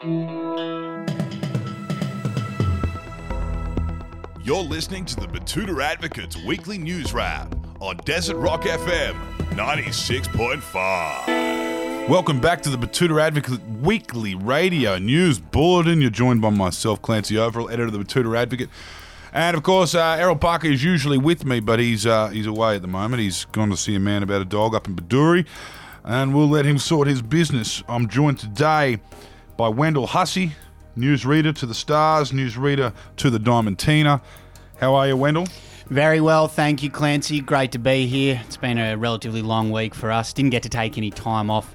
You're listening to the Betoota Advocates Weekly News Wrap on Desert Rock FM 96.5. Welcome back to the Betoota Advocate Weekly Radio News Bulletin. You're joined by myself, Clancy Overell, editor of the Betoota Advocate. And of course, uh, Errol Parker is usually with me, but he's uh, he's away at the moment. He's gone to see a man about a dog up in Baduri, and we'll let him sort his business. I'm joined today by Wendell Hussey, newsreader to the Stars, newsreader to the Diamantina. How are you, Wendell? Very well, thank you, Clancy. Great to be here. It's been a relatively long week for us. Didn't get to take any time off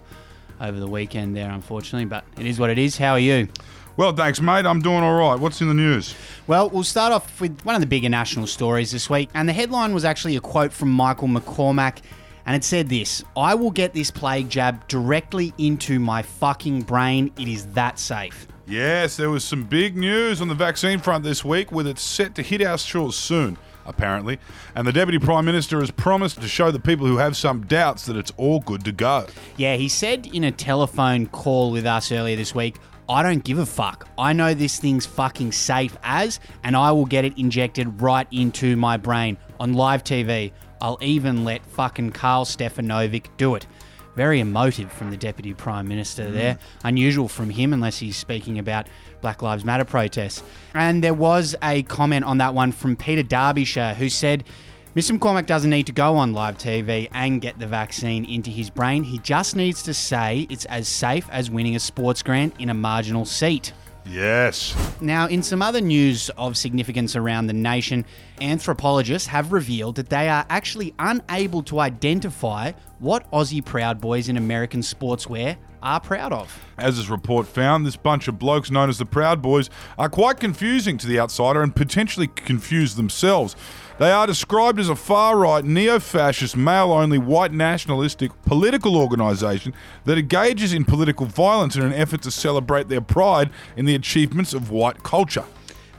over the weekend there, unfortunately, but it is what it is. How are you? Well, thanks, mate. I'm doing all right. What's in the news? Well, we'll start off with one of the bigger national stories this week, and the headline was actually a quote from Michael McCormack, and it said this I will get this plague jab directly into my fucking brain. It is that safe. Yes, there was some big news on the vaccine front this week, with it set to hit our shores soon, apparently. And the Deputy Prime Minister has promised to show the people who have some doubts that it's all good to go. Yeah, he said in a telephone call with us earlier this week, I don't give a fuck. I know this thing's fucking safe as, and I will get it injected right into my brain on live TV. I'll even let fucking Karl Stefanovic do it. Very emotive from the Deputy Prime Minister mm. there. Unusual from him, unless he's speaking about Black Lives Matter protests. And there was a comment on that one from Peter Derbyshire who said, Mr. McCormack doesn't need to go on live TV and get the vaccine into his brain. He just needs to say it's as safe as winning a sports grant in a marginal seat. Yes. Now, in some other news of significance around the nation, anthropologists have revealed that they are actually unable to identify what Aussie Proud Boys in American sportswear are proud of. As this report found, this bunch of blokes known as the Proud Boys are quite confusing to the outsider and potentially confuse themselves. They are described as a far right, neo fascist, male only, white nationalistic political organisation that engages in political violence in an effort to celebrate their pride in the achievements of white culture.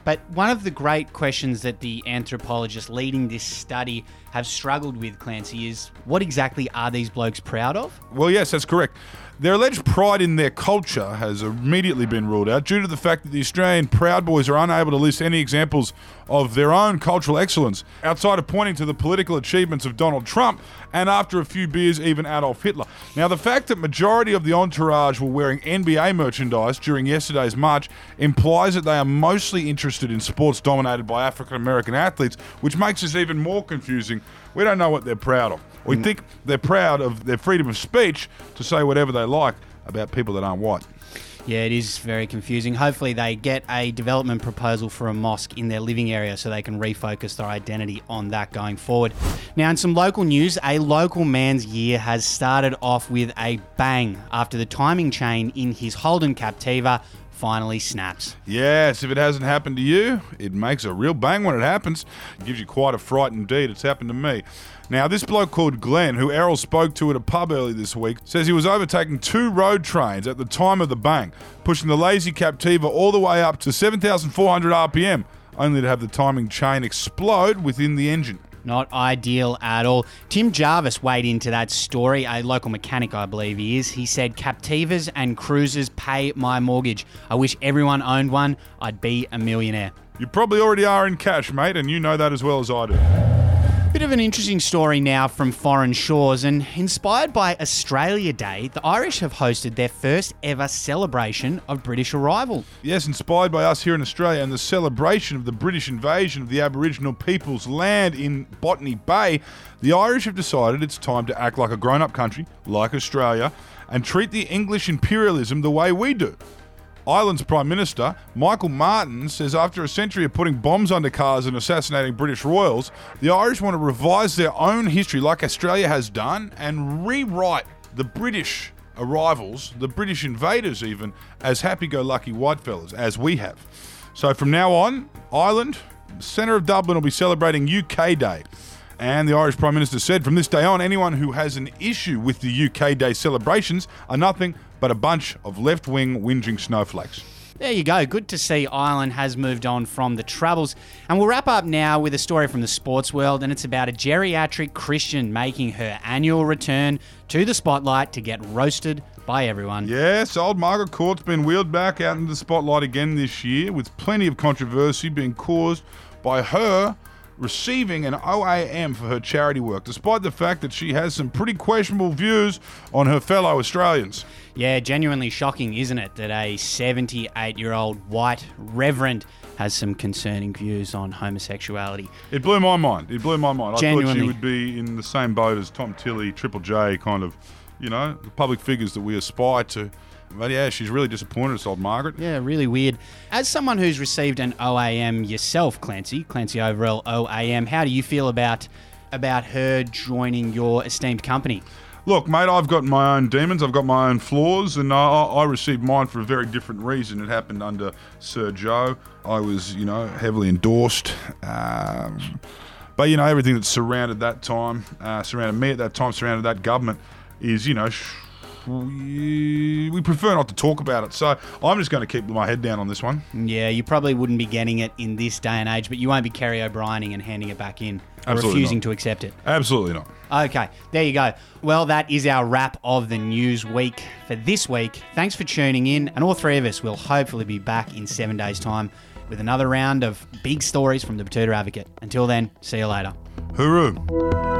But one of the great questions that the anthropologists leading this study have struggled with, Clancy, is what exactly are these blokes proud of? Well, yes, that's correct. Their alleged pride in their culture has immediately been ruled out due to the fact that the Australian Proud Boys are unable to list any examples of their own cultural excellence outside of pointing to the political achievements of Donald Trump and after a few beers, even Adolf Hitler. Now, the fact that majority of the entourage were wearing NBA merchandise during yesterday's march implies that they are mostly interested in sports dominated by African American athletes, which makes this even more confusing. We don't know what they're proud of. We mm. think they're proud of their freedom of speech to say whatever they like about people that aren't white. Yeah, it is very confusing. Hopefully, they get a development proposal for a mosque in their living area so they can refocus their identity on that going forward. Now, in some local news, a local man's year has started off with a bang after the timing chain in his Holden Captiva finally snaps. Yes, if it hasn't happened to you, it makes a real bang when it happens. It gives you quite a fright indeed. It's happened to me. Now, this bloke called Glenn, who Errol spoke to at a pub early this week, says he was overtaking two road trains at the time of the bang, pushing the lazy Captiva all the way up to 7,400 RPM, only to have the timing chain explode within the engine. Not ideal at all. Tim Jarvis weighed into that story, a local mechanic, I believe he is. He said, Captivas and cruisers pay my mortgage. I wish everyone owned one. I'd be a millionaire. You probably already are in cash, mate, and you know that as well as I do. Bit of an interesting story now from foreign shores, and inspired by Australia Day, the Irish have hosted their first ever celebration of British arrival. Yes, inspired by us here in Australia and the celebration of the British invasion of the Aboriginal people's land in Botany Bay, the Irish have decided it's time to act like a grown up country, like Australia, and treat the English imperialism the way we do. Ireland's Prime Minister, Michael Martin, says after a century of putting bombs under cars and assassinating British royals, the Irish want to revise their own history like Australia has done and rewrite the British arrivals, the British invaders even, as happy go lucky whitefellas, as we have. So from now on, Ireland, centre of Dublin, will be celebrating UK Day. And the Irish Prime Minister said from this day on, anyone who has an issue with the UK Day celebrations are nothing but a bunch of left wing whinging snowflakes. There you go. Good to see Ireland has moved on from the troubles. And we'll wrap up now with a story from the sports world, and it's about a geriatric Christian making her annual return to the spotlight to get roasted by everyone. Yes, old Margaret Court's been wheeled back out into the spotlight again this year, with plenty of controversy being caused by her receiving an OAM for her charity work, despite the fact that she has some pretty questionable views on her fellow Australians. Yeah, genuinely shocking, isn't it, that a 78 year old white reverend has some concerning views on homosexuality. It blew my mind. It blew my mind. I thought she would be in the same boat as Tom Tilley, Triple J, kind of, you know, the public figures that we aspire to. But yeah, she's really disappointed us, old Margaret. Yeah, really weird. As someone who's received an OAM yourself, Clancy, Clancy Overell OAM, how do you feel about about her joining your esteemed company? Look, mate, I've got my own demons, I've got my own flaws, and I, I received mine for a very different reason. It happened under Sir Joh. I was, you know, heavily endorsed. Um, but, you know, everything that surrounded that time, uh, surrounded me at that time, surrounded that government, is, you know, sh- we, we prefer not to talk about it. So I'm just going to keep my head down on this one. Yeah, you probably wouldn't be getting it in this day and age, but you won't be Kerry O'Briening and handing it back in or Absolutely refusing not. to accept it. Absolutely not. Okay, there you go. Well, that is our wrap of the news week for this week. Thanks for tuning in, and all three of us will hopefully be back in seven days' time with another round of big stories from the Betoota Advocate. Until then, see you later. Hooroo.